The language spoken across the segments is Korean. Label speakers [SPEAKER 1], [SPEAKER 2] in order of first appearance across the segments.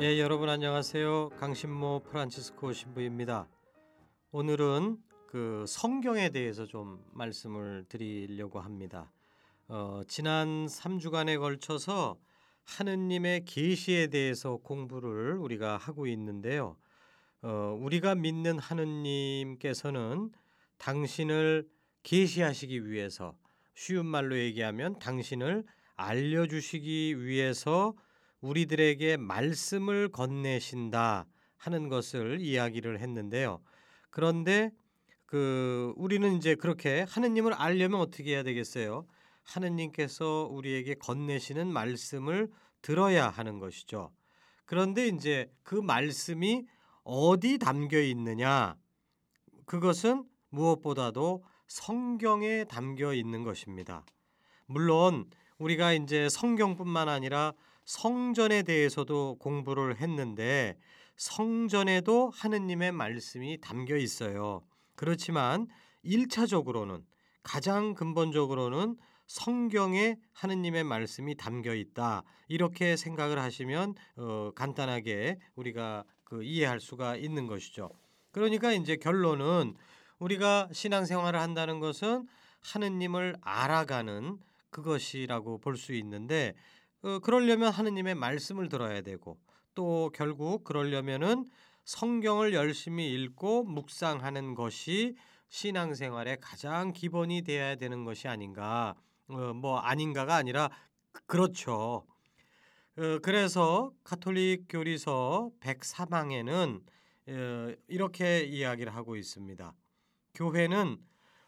[SPEAKER 1] 예, 여러분 안녕하세요. 강신모 프란치스코 신부입니다. 오늘은 그 성경에 대해서 좀 말씀을 드리려고 합니다. 어, 지난 3주간에 걸쳐서 하느님의 계시에 대해서 공부를 우리가 하고 있는데요. 어, 우리가 믿는 하느님께서는 당신을 계시하시기 위해서 쉬운 말로 얘기하면 당신을 알려주시기 위해서 우리들에게 말씀을 건네신다 하는 것을 이야기를 했는데요. 그런데 그 우리는 이제 그렇게 하느님을 알려면 어떻게 해야 되겠어요? 하느님께서 우리에게 건네시는 말씀을 들어야 하는 것이죠. 그런데 이제 그 말씀이 어디 담겨 있느냐? 그것은 무엇보다도 성경에 담겨 있는 것입니다. 물론 우리가 이제 성경뿐만 아니라 성전에 대해서도 공부를 했는데 성전에도 하느님의 말씀이 담겨 있어요. 그렇지만 1차적으로는 가장 근본적으로는 성경에 하느님의 말씀이 담겨 있다. 이렇게 생각을 하시면 어, 간단하게 우리가 그 이해할 수가 있는 것이죠. 그러니까 이제 결론은 우리가 신앙생활을 한다는 것은 하느님을 알아가는 그것이라고 볼 수 있는데 어, 그러려면 하느님의 말씀을 들어야 되고 또 결국 그러려면은 성경을 열심히 읽고 묵상하는 것이 신앙생활의 가장 기본이 되어야 되는 것이 아닌가 어, 뭐 아닌가가 아니라 그렇죠. 어, 그래서 가톨릭 교리서 103항에는 어, 이렇게 이야기를 하고 있습니다. 교회는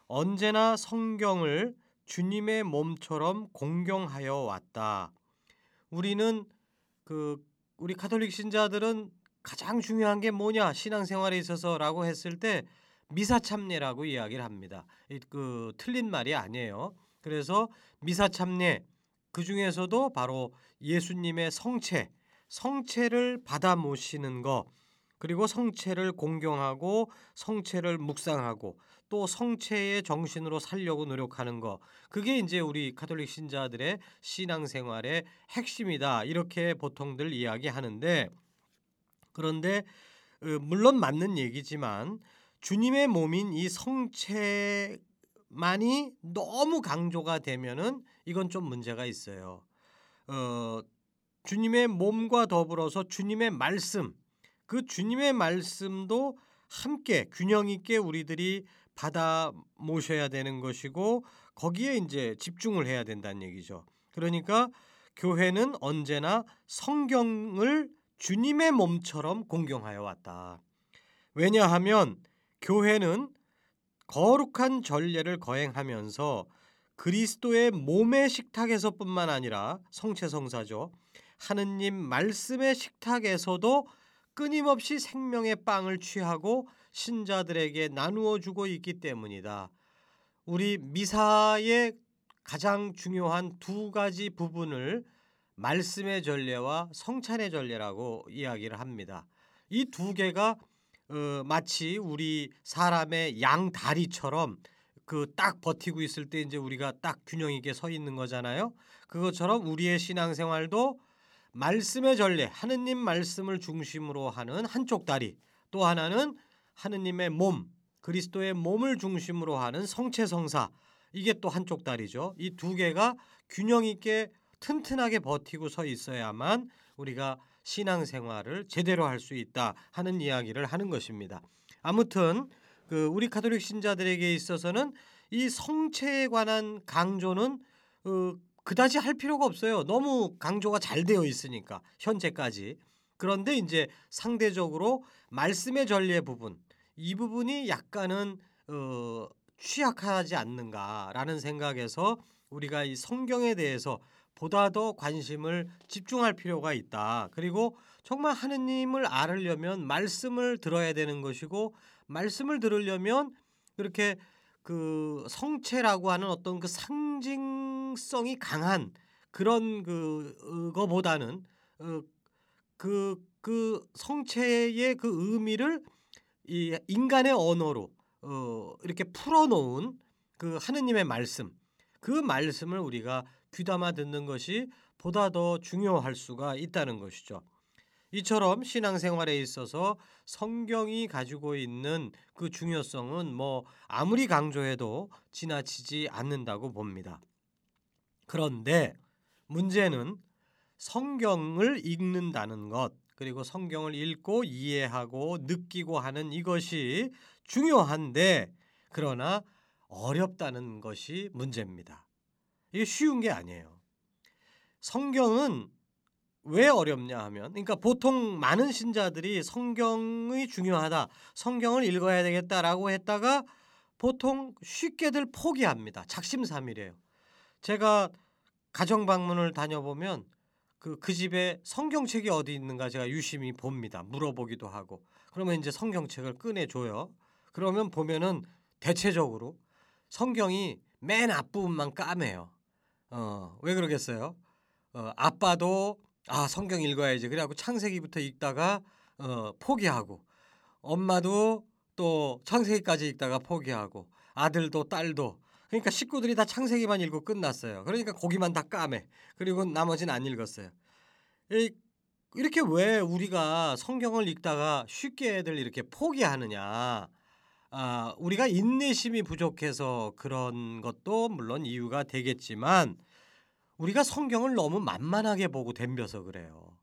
[SPEAKER 1] 언제나 성경을 주님의 몸처럼 공경하여 왔다. 우리는 그 우리 가톨릭 신자들은 가장 중요한 게 뭐냐 신앙생활에 있어서라고 했을 때 미사 참례라고 이야기를 합니다. 그 틀린 말이 아니에요. 그래서 미사 참례 그 중에서도 바로 예수님의 성체, 성체를 받아 모시는 거 그리고 성체를 공경하고 성체를 묵상하고 또 성체의 정신으로 살려고 노력하는 거 그게 이제 우리 가톨릭 신자들의 신앙생활의 핵심이다 이렇게 보통들 이야기하는데 그런데 어, 물론 맞는 얘기지만 주님의 몸인 이 성체만이 너무 강조가 되면은 이건 좀 문제가 있어요. 어, 주님의 몸과 더불어서 주님의 말씀 그 주님의 말씀도 함께 균형 있게 우리들이 받아 모셔야 되는 것이고 거기에 이제 집중을 해야 된다는 얘기죠. 그러니까 교회는 언제나 성경을 주님의 몸처럼 공경하여 왔다. 왜냐하면 교회는 거룩한 전례를 거행하면서 그리스도의 몸의 식탁에서뿐만 아니라 성체 성사죠. 하느님 말씀의 식탁에서도 끊임없이 생명의 빵을 취하고 신자들에게 나누어 주고 있기 때문이다. 우리 미사의 가장 중요한 두 가지 부분을 말씀의 전례와 성찬의 전례라고 이야기를 합니다. 이 두 개가 어, 마치 우리 사람의 양 다리처럼 그 딱 버티고 있을 때 이제 우리가 딱 균형 있게 서 있는 거잖아요. 그것처럼 우리의 신앙생활도 말씀의 전례, 하느님 말씀을 중심으로 하는 한쪽 다리, 또 하나는 하느님의 몸, 그리스도의 몸을 중심으로 하는 성체 성사, 이게 또 한쪽 다리죠. 이 두 개가 균형 있게 튼튼하게 버티고 서 있어야만 우리가 신앙생활을 제대로 할 수 있다 하는 이야기를 하는 것입니다. 아무튼 그 우리 가톨릭 신자들에게 있어서는 이 성체에 관한 강조는 어, 그다지 할 필요가 없어요. 너무 강조가 잘 되어 있으니까 현재까지. 그런데 이제 상대적으로 말씀의 전례 부분 이 부분이 약간은 어, 취약하지 않는가라는 생각에서 우리가 이 성경에 대해서 보다 더 관심을 집중할 필요가 있다. 그리고 정말 하느님을 알으려면 말씀을 들어야 되는 것이고 말씀을 들으려면 그렇게 그 성체라고 하는 어떤 그 상징성이 강한 그런 그거보다는 어, 그, 그 성체의 그 의미를 이 인간의 언어로 어, 이렇게 풀어놓은 그 하느님의 말씀 그 말씀을 우리가 귀담아 듣는 것이 보다 더 중요할 수가 있다는 것이죠. 이처럼 신앙생활에 있어서 성경이 가지고 있는 그 중요성은 뭐 아무리 강조해도 지나치지 않는다고 봅니다. 그런데 문제는 성경을 읽는다는 것 그리고 성경을 읽고 이해하고 느끼고 하는 이것이 중요한데 그러나 어렵다는 것이 문제입니다. 이게 쉬운 게 아니에요. 성경은 왜 어렵냐 하면 그러니까 보통 많은 신자들이 성경이 중요하다. 성경을 읽어야 되겠다라고 했다가 보통 쉽게들 포기합니다. 작심삼일이에요. 제가 가정 방문을 다녀보면 그, 그 집에 성경책이 어디 있는가 제가 유심히 봅니다. 물어보기도 하고. 그러면 이제 성경책을 꺼내줘요. 그러면 보면은 대체적으로 성경이 맨 앞부분만 까매요. 어, 왜 그러겠어요? 어, 아빠도 아, 성경 읽어야지. 그래갖고 창세기부터 읽다가 어, 포기하고 엄마도 또 창세기까지 읽다가 포기하고 아들도 딸도 그러니까 식구들이 다 창세기만 읽고 끝났어요. 그러니까 거기만 다 까매. 그리고 나머지는 안 읽었어요. 이, 이렇게 왜 우리가 성경을 읽다가 쉽게 애들 이렇게 포기하느냐? 아, 우리가 인내심이 부족해서 그런 것도 물론 이유가 되겠지만 우리가 성경을 너무 만만하게 보고 덤벼서 그래요.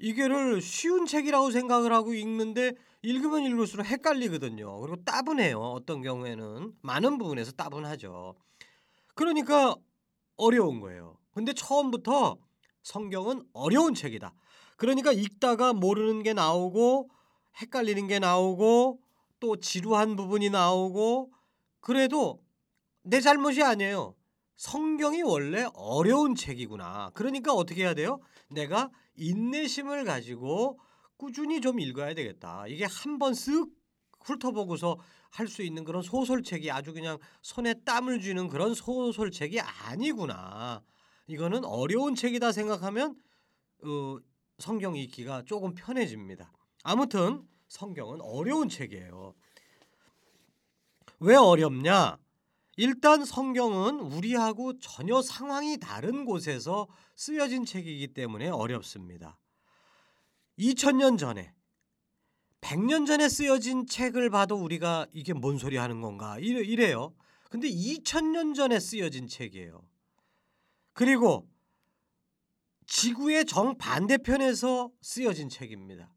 [SPEAKER 1] 이게를 쉬운 책이라고 생각을 하고 읽는데 읽으면 읽을수록 헷갈리거든요. 그리고 따분해요. 어떤 경우에는 많은 부분에서 따분하죠. 그러니까 어려운 거예요. 근데 처음부터 성경은 어려운 책이다. 그러니까 읽다가 모르는 게 나오고 헷갈리는 게 나오고 또 지루한 부분이 나오고 그래도 내 잘못이 아니에요. 성경이 원래 어려운 책이구나. 그러니까 어떻게 해야 돼요? 내가 인내심을 가지고 꾸준히 좀 읽어야 되겠다. 이게 한 번 쓱 훑어보고서 할 수 있는 그런 소설책이 아주 그냥 손에 땀을 쥐는 그런 소설책이 아니구나. 이거는 어려운 책이다 생각하면 어, 성경 읽기가 조금 편해집니다. 아무튼 성경은 어려운 책이에요. 왜 어렵냐? 일단 성경은 우리하고 전혀 상황이 다른 곳에서 쓰여진 책이기 때문에 어렵습니다. 2000년 전에 100년 전에 쓰여진 책을 봐도 우리가 이게 뭔 소리 하는 건가 이래 요. 근데 2000년 전에 쓰여진 책이에요. 그리고 지구의 정반대편에서 쓰여진 책입니다.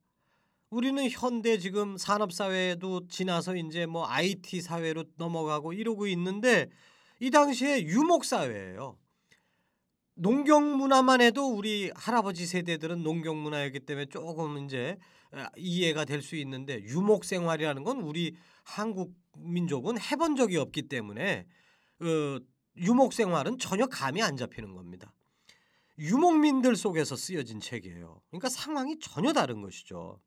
[SPEAKER 1] 우리는 현대 지금 산업 사회도 지나서 이제 뭐 IT 사회로 넘어가고 이러고 있는데 이 당시에 유목 사회예요. 농경 문화만 해도 우리 할아버지 세대들은 농경 문화였기 때문에 조금 이제 이해가 될 수 있는데 유목 생활이라는 건 우리 한국 민족은 해본 적이 없기 때문에 어, 유목 생활은 전혀 감이 안 잡히는 겁니다. 유목민들 속에서 쓰여진 책이에요. 그러니까 상황이 전혀 다른 것이죠.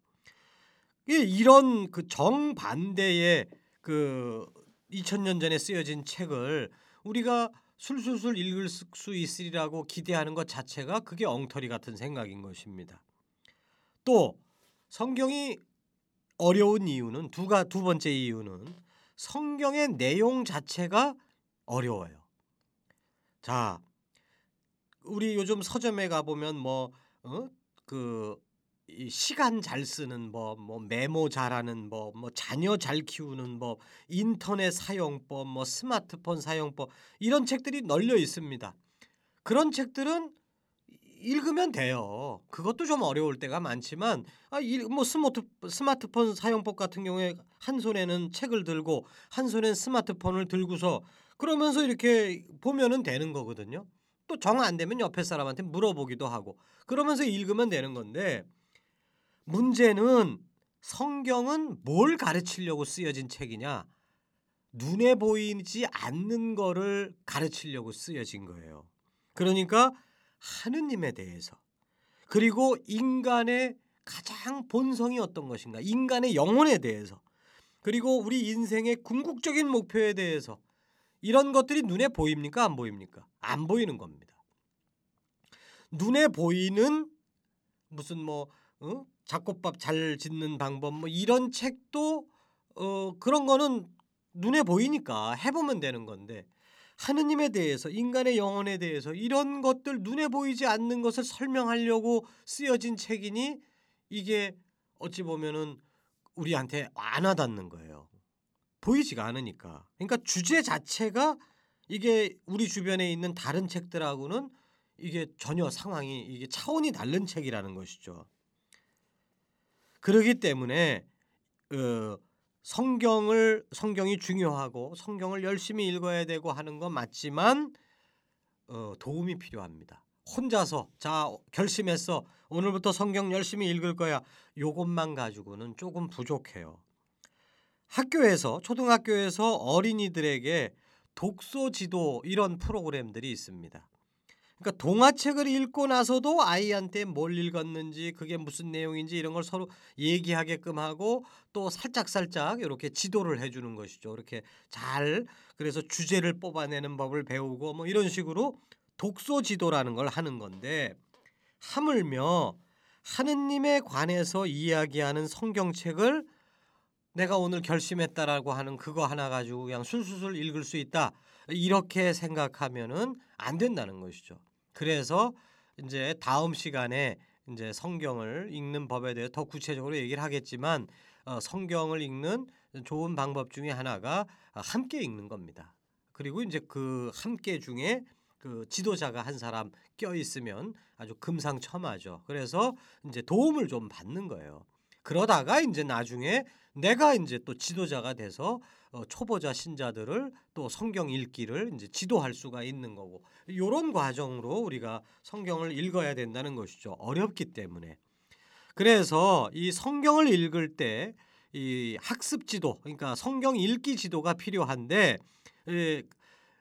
[SPEAKER 1] 이런 그 정반대의 그 2000년 전에 쓰여진 책을 우리가 술술술 읽을 수 있으리라고 기대하는 것 자체가 그게 엉터리 같은 생각인 것입니다. 또 성경이 어려운 이유는 두가 두 번째 이유는 성경의 내용 자체가 어려워요. 자, 우리 요즘 서점에 가 보면 뭐그 어? 이 시간 잘 쓰는 법, 뭐 메모 잘하는 법, 뭐 자녀 잘 키우는 법, 인터넷 사용법, 뭐 스마트폰 사용법 이런 책들이 널려 있습니다. 그런 책들은 읽으면 돼요. 그것도 좀 어려울 때가 많지만 아, 뭐 스마트 스마트폰 사용법 같은 경우에 한 손에는 책을 들고 한 손엔 스마트폰을 들고서 그러면서 이렇게 보면은 되는 거거든요. 또 정 안 되면 옆에 사람한테 물어보기도 하고 그러면서 읽으면 되는 건데 문제는 성경은 뭘 가르치려고 쓰여진 책이냐? 눈에 보이지 않는 거를 가르치려고 쓰여진 거예요. 그러니까 하느님에 대해서 그리고 인간의 가장 본성이 어떤 것인가? 인간의 영혼에 대해서 그리고 우리 인생의 궁극적인 목표에 대해서 이런 것들이 눈에 보입니까? 안 보입니까? 안 보이는 겁니다. 눈에 보이는 무슨 뭐 어? 잡곡밥 잘 짓는 방법 뭐 이런 책도 어 그런 거는 눈에 보이니까 해보면 되는 건데 하느님에 대해서 인간의 영혼에 대해서 이런 것들 눈에 보이지 않는 것을 설명하려고 쓰여진 책이니 이게 어찌 보면은 우리한테 안 와닿는 거예요. 보이지가 않으니까. 그러니까 주제 자체가 이게 우리 주변에 있는 다른 책들하고는 이게 전혀 상황이 이게 차원이 다른 책이라는 것이죠. 그러기 때문에 어, 성경을 성경이 중요하고 성경을 열심히 읽어야 되고 하는 건 맞지만 어, 도움이 필요합니다. 혼자서 자 결심했어 오늘부터 성경 열심히 읽을 거야 요것만 가지고는 조금 부족해요. 학교에서 초등학교에서 어린이들에게 독서 지도 이런 프로그램들이 있습니다. 그러니까 동화책을 읽고 나서도 아이한테 뭘 읽었는지 그게 무슨 내용인지 이런 걸 서로 얘기하게끔 하고 또 살짝 살짝 이렇게 지도를 해주는 것이죠. 이렇게 잘 그래서 주제를 뽑아내는 법을 배우고 뭐 이런 식으로 독서 지도라는 걸 하는 건데 하물며 하느님에 관해서 이야기하는 성경책을 내가 오늘 결심했다라고 하는 그거 하나 가지고 그냥 술술술 읽을 수 있다 이렇게 생각하면은 안 된다는 것이죠. 그래서 이제 다음 시간에 이제 성경을 읽는 법에 대해 더 구체적으로 얘기를 하겠지만 어, 성경을 읽는 좋은 방법 중에 하나가 함께 읽는 겁니다. 그리고 이제 그 함께 중에 그 지도자가 한 사람 껴 있으면 아주 금상첨화죠. 그래서 이제 도움을 좀 받는 거예요. 그러다가 이제 나중에 내가 이제 또 지도자가 돼서 어, 초보자 신자들을 또 성경 읽기를 이제 지도할 수가 있는 거고 이런 과정으로 우리가 성경을 읽어야 된다는 것이죠. 어렵기 때문에. 그래서 이 성경을 읽을 때 이 학습 지도, 그러니까 성경 읽기 지도가 필요한데 예,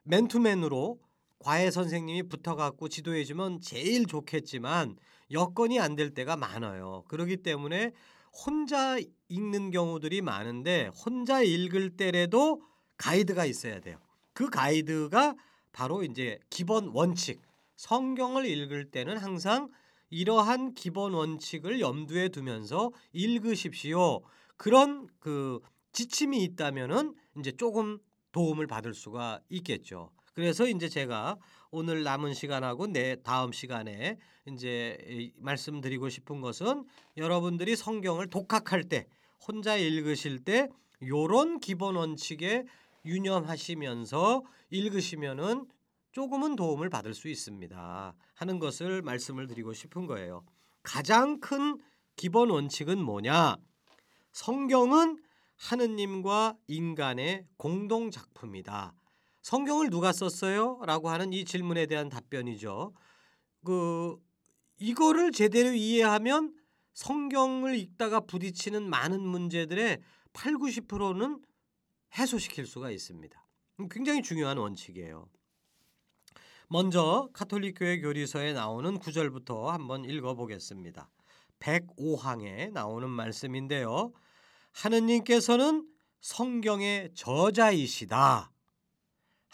[SPEAKER 1] 맨투맨으로 과외 선생님이 붙어갖고 지도해주면 제일 좋겠지만 여건이 안 될 때가 많아요. 그렇기 때문에 혼자 읽는 경우들이 많은데 혼자 읽을 때라도 가이드가 있어야 돼요. 그 가이드가 바로 이제 기본 원칙. 성경을 읽을 때는 항상 이러한 기본 원칙을 염두에 두면서 읽으십시오. 그런 그 지침이 있다면은 이제 조금 도움을 받을 수가 있겠죠. 그래서 이제 제가 오늘 남은 시간하고 내 다음 시간에 이제 말씀드리고 싶은 것은 여러분들이 성경을 독학할 때 혼자 읽으실 때 요런 기본 원칙에 유념하시면서 읽으시면은 조금은 도움을 받을 수 있습니다. 하는 것을 말씀을 드리고 싶은 거예요. 가장 큰 기본 원칙은 뭐냐? 성경은 하느님과 인간의 공동 작품이다. 성경을 누가 썼어요? 라고 하는 이 질문에 대한 답변이죠. 그 이거를 제대로 이해하면 성경을 읽다가 부딪히는 많은 문제들의 8, 90%는 해소시킬 수가 있습니다. 굉장히 중요한 원칙이에요. 먼저 카톨릭 교회 교리서에 나오는 구절부터 한번 읽어 보겠습니다. 105항에 나오는 말씀인데요. 하느님께서는 성경의 저자이시다.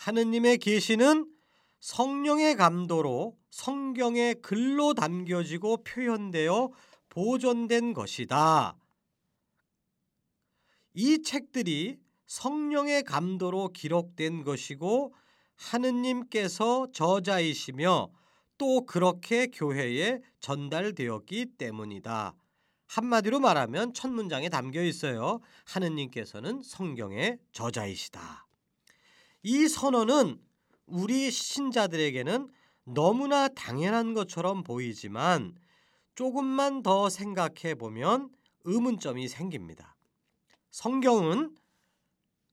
[SPEAKER 1] 하느님의 계시는 성령의 감도로 성경의 글로 담겨지고 표현되어 보존된 것이다. 이 책들이 성령의 감도로 기록된 것이고 하느님께서 저자이시며 또 그렇게 교회에 전달되었기 때문이다. 한마디로 말하면 첫 문장에 담겨 있어요. 하느님께서는 성경의 저자이시다. 이 선언은 우리 신자들에게는 너무나 당연한 것처럼 보이지만 조금만 더 생각해 보면 의문점이 생깁니다. 성경은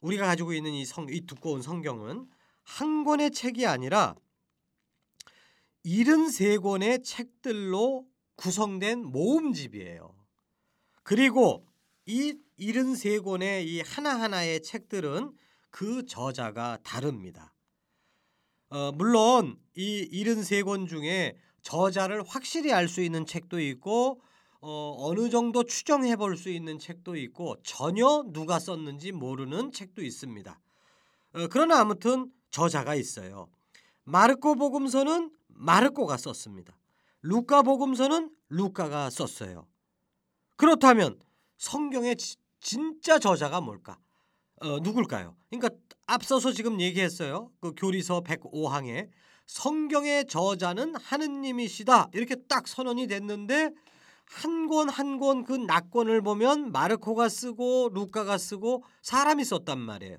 [SPEAKER 1] 우리가 가지고 있는 이, 성, 이 두꺼운 성경은 한 권의 책이 아니라 73권의 책들로 구성된 모음집이에요. 그리고 이 73권의 이 하나하나의 책들은 그 저자가 다릅니다. 어, 물론 이 73권 중에 저자를 확실히 알 수 있는 책도 있고 어, 어느 정도 추정해 볼 수 있는 책도 있고 전혀 누가 썼는지 모르는 책도 있습니다. 어, 그러나 아무튼 저자가 있어요. 마르코 복음서는 마르코가 썼습니다. 루카 복음서는 루카가 썼어요. 그렇다면 성경의 지, 진짜 저자가 뭘까? 어, 누굴까요? 그러니까 앞서서 지금 얘기했어요. 그 교리서 105항에 성경의 저자는 하느님이시다. 이렇게 딱 선언이 됐는데 한 권 한 권 그 낙권을 보면 마르코가 쓰고 루카가 쓰고 사람이 썼단 말이에요.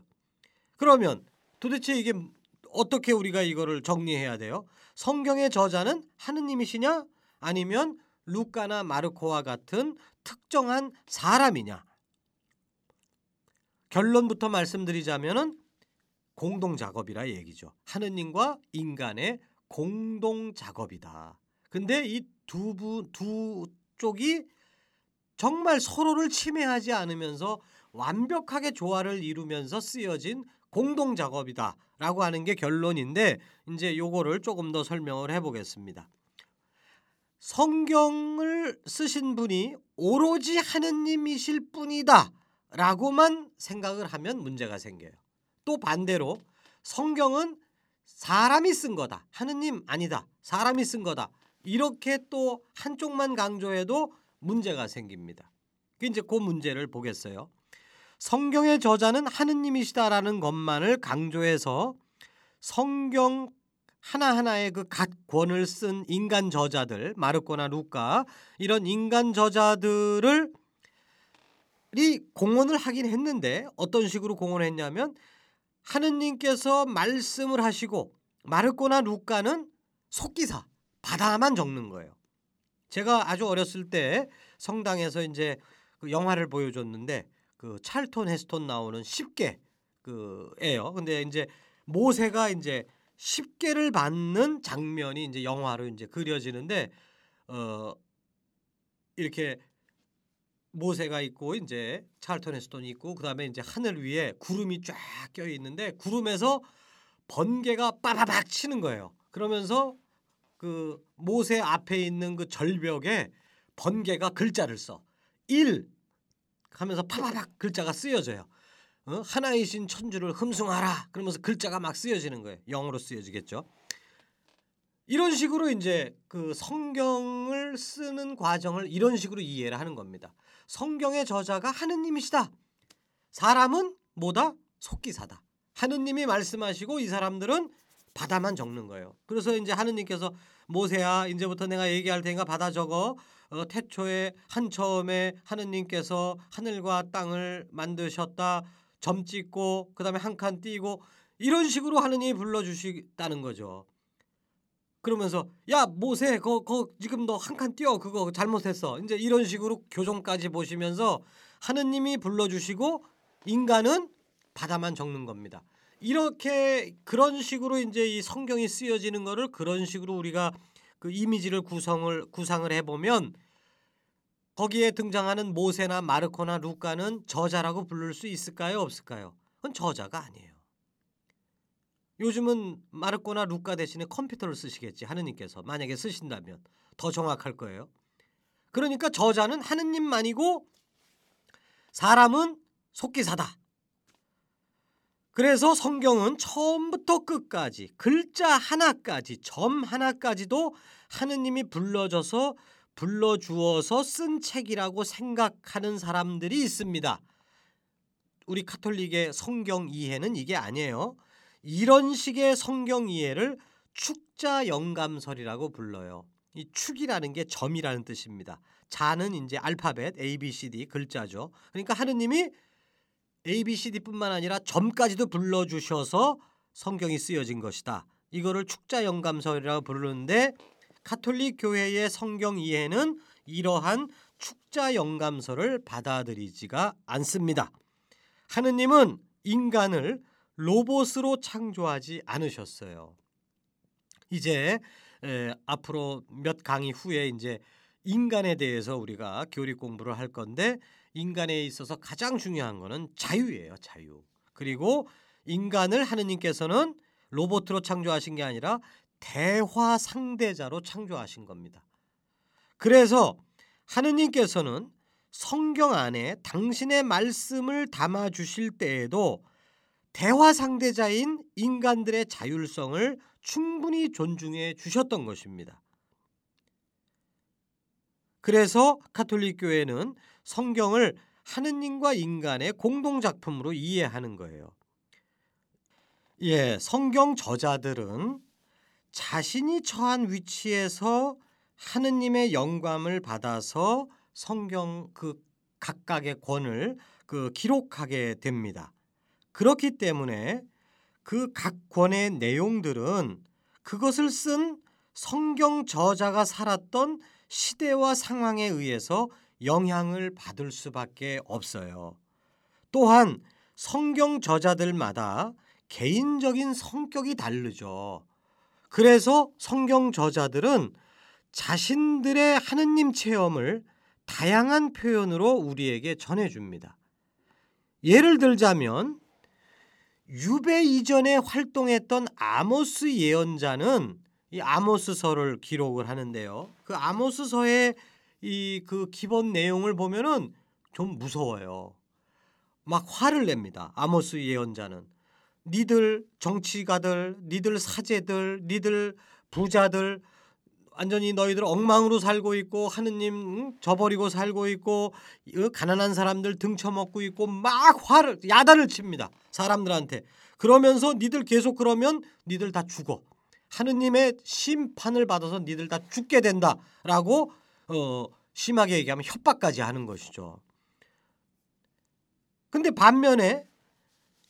[SPEAKER 1] 그러면 도대체 이게 어떻게 우리가 이거를 정리해야 돼요? 성경의 저자는 하느님이시냐 아니면 루카나 마르코와 같은 특정한 사람이냐? 결론부터 말씀드리자면은 공동 작업이라 얘기죠. 하느님과 인간의 공동 작업이다. 근데 이두두 쪽이 정말 서로를 침해하지 않으면서 완벽하게 조화를 이루면서 쓰여진 공동 작업이다라고 하는 게 결론인데 이제 요거를 조금 더 설명을 해 보겠습니다. 성경을 쓰신 분이 오로지 하느님이실 뿐이다 라고만 생각을 하면 문제가 생겨요. 또 반대로 성경은 사람이 쓴 거다. 하느님 아니다. 사람이 쓴 거다. 이렇게 또 한쪽만 강조해도 문제가 생깁니다. 이제 그 문제를 보겠어요. 성경의 저자는 하느님이시다라는 것만을 강조해서 성경 하나하나의 그각 권을 쓴 인간 저자들 마르코나 루카 이런 인간 저자들을 이 공헌을 하긴 했는데 어떤 식으로 공헌했냐면 하느님께서 말씀을 하시고 마르코나 루카는 속기사 바다만 적는 거예요. 제가 아주 어렸을 때 성당에서 이제 그 영화를 보여줬는데 그 찰톤 헤스톤 나오는 10개 그예요. 근데 이제 모세가 이제 10개를 받는 장면이 이제 영화로 이제 그려지는데 어 이렇게 모세가 있고 이제 찰턴 헤스톤이 있고 그다음에 이제 하늘 위에 구름이 쫙 껴 있는데 구름에서 번개가 빠바박 치는 거예요. 그러면서 그 모세 앞에 있는 그 절벽에 번개가 글자를 써. 1 하면서 파바박 글자가 쓰여져요. 어? 하나이신 천주를 흠숭하라 그러면서 글자가 막 쓰여지는 거예요. 영어로 쓰여지겠죠. 이런 식으로 이제 그 성경을 쓰는 과정을 이런 식으로 이해를 하는 겁니다. 성경의 저자가 하느님이시다. 사람은 뭐다? 속기사다. 하느님이 말씀하시고 이 사람들은 바다만 적는 거예요. 그래서 이제 하느님께서 모세야 이제부터 내가 얘기할 테니까 받아 적어. 어, 태초에 한 처음에 하느님께서 하늘과 땅을 만드셨다. 점 찍고 그다음에 한 칸 띄고 이런 식으로 하느님이 불러 주시다는 거죠. 그러면서 야 모세 거, 거 지금 너 한칸 띄어 그거 잘못했어. 이제 이런 식으로 교정까지 보시면서 하느님이 불러 주시고 인간은 바다만 적는 겁니다. 이렇게 그런 식으로 이제 이 성경이 쓰여지는 거를 그런 식으로 우리가 그 이미지를 구성을 구상을 해 보면 거기에 등장하는 모세나 마르코나 루카는 저자라고 부를 수 있을까요? 없을까요? 그건 저자가 아니에요. 요즘은 마르코나 루카 대신에 컴퓨터를 쓰시겠지 하느님께서 만약에 쓰신다면 더 정확할 거예요. 그러니까 저자는 하느님만이고 사람은 속기사다. 그래서 성경은 처음부터 끝까지 글자 하나까지 점 하나까지도 하느님이 불러줘서 불러주어서 쓴 책이라고 생각하는 사람들이 있습니다. 우리 카톨릭의 성경 이해는 이게 아니에요. 이런 식의 성경 이해를 축자 영감설이라고 불러요. 이 축이라는 게 점이라는 뜻입니다. 자는 이제 알파벳 A B C D 글자죠. 그러니까 하느님이 A B C D뿐만 아니라 점까지도 불러 주셔서 성경이 쓰여진 것이다. 이거를 축자 영감서라고 부르는데 카톨릭 교회의 성경 이해는 이러한 축자 영감서를 받아들이지가 않습니다. 하느님은 인간을 로봇으로 창조하지 않으셨어요. 이제 에, 앞으로 몇 강의 후에 이제 인간에 대해서 우리가 교리 공부를 할 건데 인간에 있어서 가장 중요한 거는 자유예요, 자유. 그리고 인간을 하느님께서는 로봇으로 창조하신 게 아니라 대화 상대자로 창조하신 겁니다. 그래서 하느님께서는 성경 안에 당신의 말씀을 담아 주실 때에도 대화 상대자인 인간들의 자율성을 충분히 존중해 주셨던 것입니다. 그래서 카톨릭 교회는 성경을 하느님과 인간의 공동 작품으로 이해하는 거예요. 예, 성경 저자들은 자신이 처한 위치에서 하느님의 영감을 받아서 성경 그 각각의 권을 그 기록하게 됩니다. 그렇기 때문에 그 각 권의 내용들은 그것을 쓴 성경 저자가 살았던 시대와 상황에 의해서 영향을 받을 수밖에 없어요. 또한 성경 저자들마다 개인적인 성격이 다르죠. 그래서 성경 저자들은 자신들의 하느님 체험을 다양한 표현으로 우리에게 전해줍니다. 예를 들자면 유배 이전에 활동했던 아모스 예언자는 이 아모스서를 기록을 하는데요. 그 아모스서의 이 그 기본 내용을 보면은 좀 무서워요. 막 화를 냅니다. 아모스 예언자는 니들 정치가들, 니들 사제들, 니들 부자들 완전히 너희들 엉망으로 살고 있고 하느님 저버리고 살고 있고 가난한 사람들 등쳐먹고 있고 막 화를 야단을 칩니다. 사람들한테. 그러면서 니들 계속 그러면 니들 다 죽어. 하느님의 심판을 받아서 니들 다 죽게 된다라고 어, 심하게 얘기하면 협박까지 하는 것이죠. 근데 반면에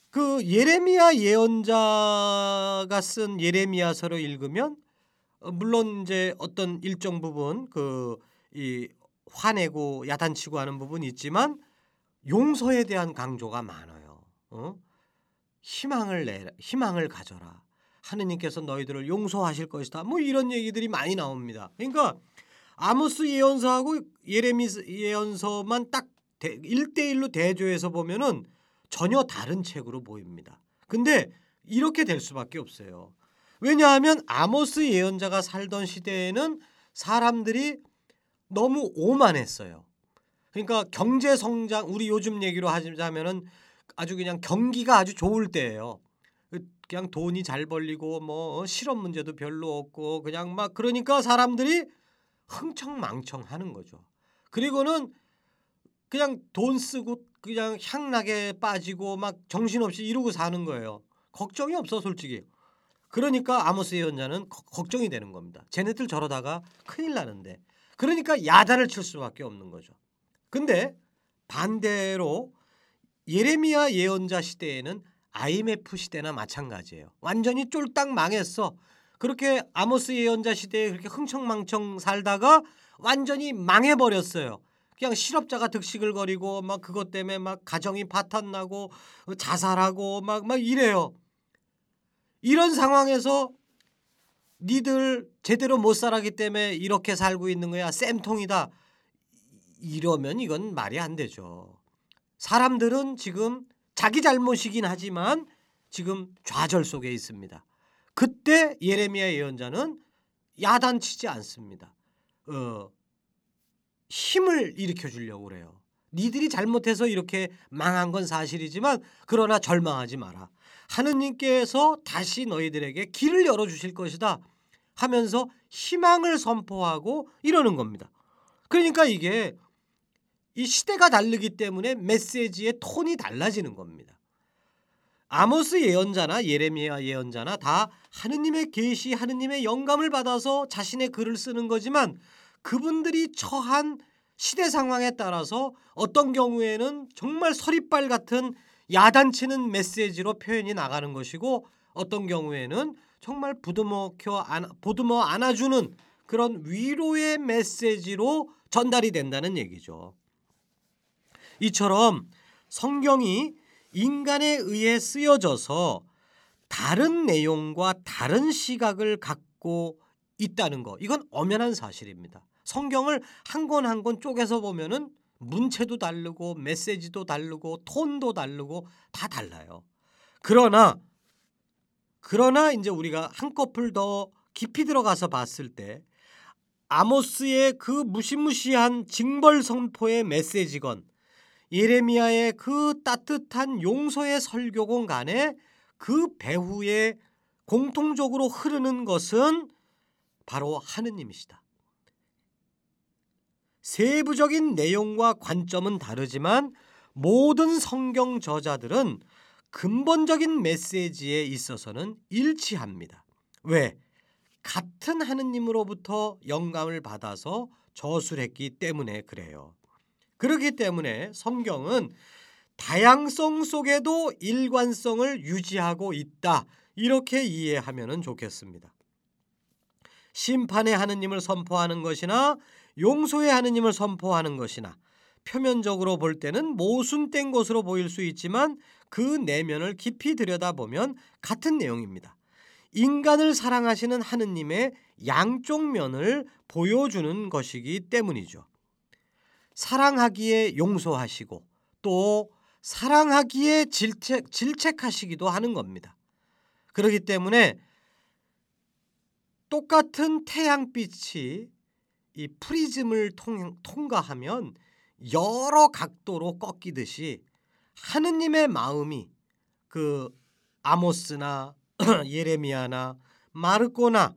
[SPEAKER 1] 그 예레미야 예언자가 쓴 예레미야서를 읽으면 어, 물론 이제 어떤 일정 부분 그 이 화내고 야단치고 하는 부분이 있지만 용서에 대한 강조가 많아요. 어? 희망을 내 희망을 가져라. 하느님께서 너희들을 용서하실 것이다. 뭐 이런 얘기들이 많이 나옵니다. 그러니까 아모스 예언서하고 예레미 예언서만 딱 1대1로 대조해서 보면은 전혀 다른 책으로 보입니다. 근데 이렇게 될 수밖에 없어요. 왜냐하면 아모스 예언자가 살던 시대에는 사람들이 너무 오만했어요. 그러니까 경제 성장 우리 요즘 얘기로 하자면은 아주 그냥 경기가 아주 좋을 때예요. 그냥 돈이 잘 벌리고 뭐 실업 문제도 별로 없고 그냥 막 그러니까 사람들이 흥청망청 하는 거죠. 그리고는 그냥 돈 쓰고 그냥 향락에 빠지고 막 정신없이 이러고 사는 거예요. 걱정이 없어 솔직히. 그러니까 아모스 예언자는 거, 걱정이 되는 겁니다. 쟤네들 저러다가 큰일 나는데. 그러니까 야단을 칠 수밖에 없는 거죠. 근데 반대로 예레미야 예언자 시대에는 IMF 시대나 마찬가지예요. 완전히 쫄딱 망했어. 그렇게 아모스 예언자 시대에 그렇게 흥청망청 살다가 완전히 망해버렸어요. 그냥 실업자가 득식을 거리고 막 그것 때문에 막 가정이 파탄나고 자살하고 막 막 이래요. 이런 상황에서 니들 제대로 못 살았기 때문에 이렇게 살고 있는 거야. 쌤통이다. 이러면 이건 말이 안 되죠. 사람들은 지금 자기 잘못이긴 하지만 지금 좌절 속에 있습니다. 그때 예레미야 예언자는 야단치지 않습니다. 어, 힘을 일으켜 주려고 그래요. 니들이 잘못해서 이렇게 망한 건 사실이지만 그러나 절망하지 마라. 하느님께서 다시 너희들에게 길을 열어 주실 것이다 하면서 희망을 선포하고 이러는 겁니다. 그러니까 이게 이 시대가 다르기 때문에 메시지의 톤이 달라지는 겁니다. 아모스 예언자나 예레미야 예언자나 다 하느님의 계시, 하느님의 영감을 받아서 자신의 글을 쓰는 거지만 그분들이 처한 시대 상황에 따라서 어떤 경우에는 정말 서리빨 같은 야단치는 메시지로 표현이 나가는 것이고 어떤 경우에는 정말 부드먹혀 안, 보듬어 안아주는 그런 위로의 메시지로 전달이 된다는 얘기죠. 이처럼 성경이 인간에 의해 쓰여져서 다른 내용과 다른 시각을 갖고 있다는 거 이건 엄연한 사실입니다. 성경을 한 권 한 권 쪼개서 보면은 문체도 다르고 메시지도 다르고 톤도 다르고 다 달라요. 그러나 그러나 이제 우리가 한꺼풀 더 깊이 들어가서 봤을 때 아모스의 그 무시무시한 징벌 선포의 메시지건 예레미야의 그 따뜻한 용서의 설교건 간에 그 배후에 공통적으로 흐르는 것은 바로 하느님이시다. 세부적인 내용과 관점은 다르지만 모든 성경 저자들은 근본적인 메시지에 있어서는 일치합니다. 왜? 같은 하느님으로부터 영감을 받아서 저술했기 때문에 그래요. 그렇기 때문에 성경은 다양성 속에도 일관성을 유지하고 있다. 이렇게 이해하면 좋겠습니다. 심판의 하느님을 선포하는 것이나 용서의 하느님을 선포하는 것이나 표면적으로 볼 때는 모순된 것으로 보일 수 있지만 그 내면을 깊이 들여다보면 같은 내용입니다. 인간을 사랑하시는 하느님의 양쪽 면을 보여주는 것이기 때문이죠. 사랑하기에 용서하시고 또 사랑하기에 질책, 질책하시기도 하는 겁니다. 그렇기 때문에 똑같은 태양빛이 이 프리즘을 통, 통과하면 여러 각도로 꺾이듯이 하느님의 마음이 그 아모스나 예레미야나 마르코나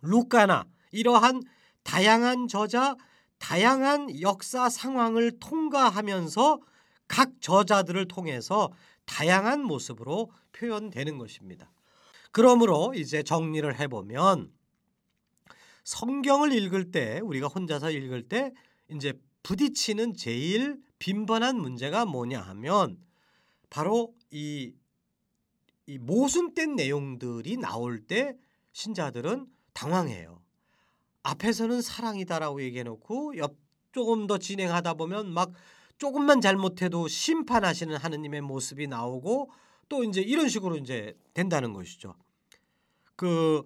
[SPEAKER 1] 루카나 이러한 다양한 저자 다양한 역사 상황을 통과하면서 각 저자들을 통해서 다양한 모습으로 표현되는 것입니다. 그러므로 이제 정리를 해보면 성경을 읽을 때 우리가 혼자서 읽을 때 이제 부딪히는 제일 빈번한 문제가 뭐냐 하면 바로 이, 이 모순된 내용들이 나올 때 신자들은 당황해요. 앞에서는 사랑이다라고 얘기해놓고 옆 조금 더 진행하다 보면 막 조금만 잘못해도 심판하시는 하느님의 모습이 나오고 또 이제 이런 식으로 이제 된다는 것이죠. 그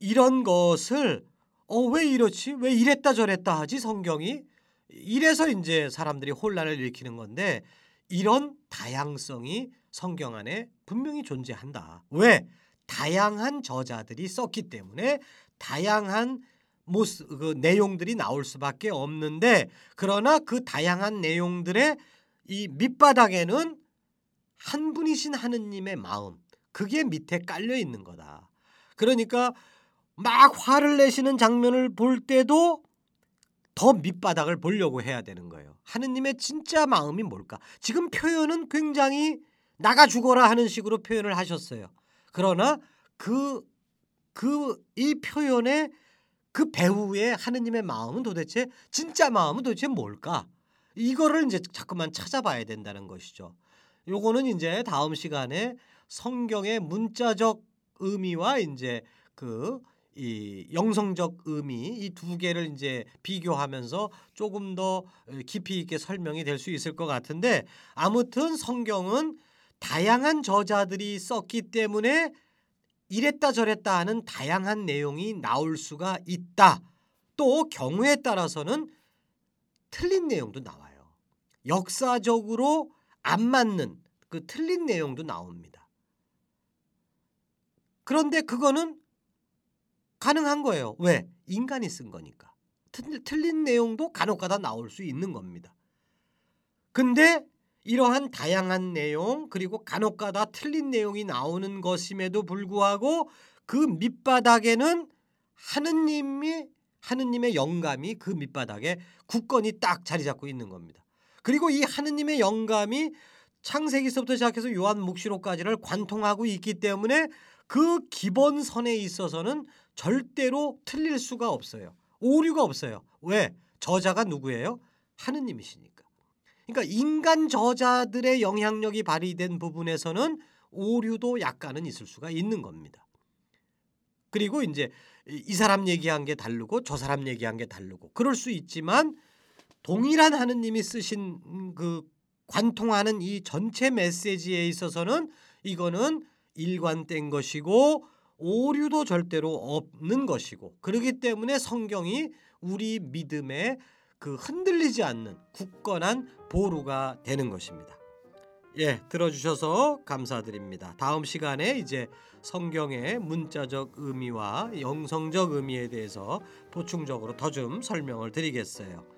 [SPEAKER 1] 이런 것을 어 왜 이렇지? 왜 이랬다 저랬다 하지 성경이? 이래서 이제 사람들이 혼란을 일으키는 건데 이런 다양성이 성경 안에 분명히 존재한다. 왜? 다양한 저자들이 썼기 때문에 다양한 모습 그 내용들이 나올 수밖에 없는데 그러나 그 다양한 내용들의 이 밑바닥에는 한 분이신 하느님의 마음 그게 밑에 깔려 있는 거다. 그러니까 막 화를 내시는 장면을 볼 때도 더 밑바닥을 보려고 해야 되는 거예요. 하느님의 진짜 마음이 뭘까? 지금 표현은 굉장히 나가 죽어라 하는 식으로 표현을 하셨어요. 그러나 그 그 이 표현의 그 배우의 하느님의 마음은 도대체 진짜 마음은 도대체 뭘까? 이거를 이제 자꾸만 찾아봐야 된다는 것이죠. 요거는 이제 다음 시간에 성경의 문자적 의미와 이제 그 이 영성적 의미 이 두 개를 이제 비교하면서 조금 더 깊이 있게 설명이 될 수 있을 것 같은데 아무튼 성경은 다양한 저자들이 썼기 때문에 이랬다 저랬다 하는 다양한 내용이 나올 수가 있다. 또 경우에 따라서는 틀린 내용도 나와요. 역사적으로 안 맞는 그 틀린 내용도 나옵니다. 그런데 그거는 가능한 거예요. 왜? 인간이 쓴 거니까. 틀린 내용도 간혹가다 나올 수 있는 겁니다. 근데 이러한 다양한 내용 그리고 간혹가다 틀린 내용이 나오는 것임에도 불구하고 그 밑바닥에는 하느님이 하느님의 영감이 그 밑바닥에 굳건히 딱 자리 잡고 있는 겁니다. 그리고 이 하느님의 영감이 창세기서부터 시작해서 요한 묵시록까지를 관통하고 있기 때문에 그 기본선에 있어서는 절대로 틀릴 수가 없어요. 오류가 없어요. 왜? 저자가 누구예요? 하느님이시니까. 그러니까 인간 저자들의 영향력이 발휘된 부분에서는 오류도 약간은 있을 수가 있는 겁니다. 그리고 이제 이- 이 사람 얘기한 게 다르고 저 사람 얘기한 게 다르고 그럴 수 있지만 동일한 하느님이 쓰신 음, 그 관통하는 이 전체 메시지에 있어서는 이거는 일관된 것이고 오류도 절대로 없는 것이고 그렇기 때문에 성경이 우리 믿음에 그 흔들리지 않는 굳건한 보루가 되는 것입니다. 예, 들어주셔서 감사드립니다. 다음 시간에 이제 성경의 문자적 의미와 영성적 의미에 대해서 보충적으로 더 좀 설명을 드리겠어요.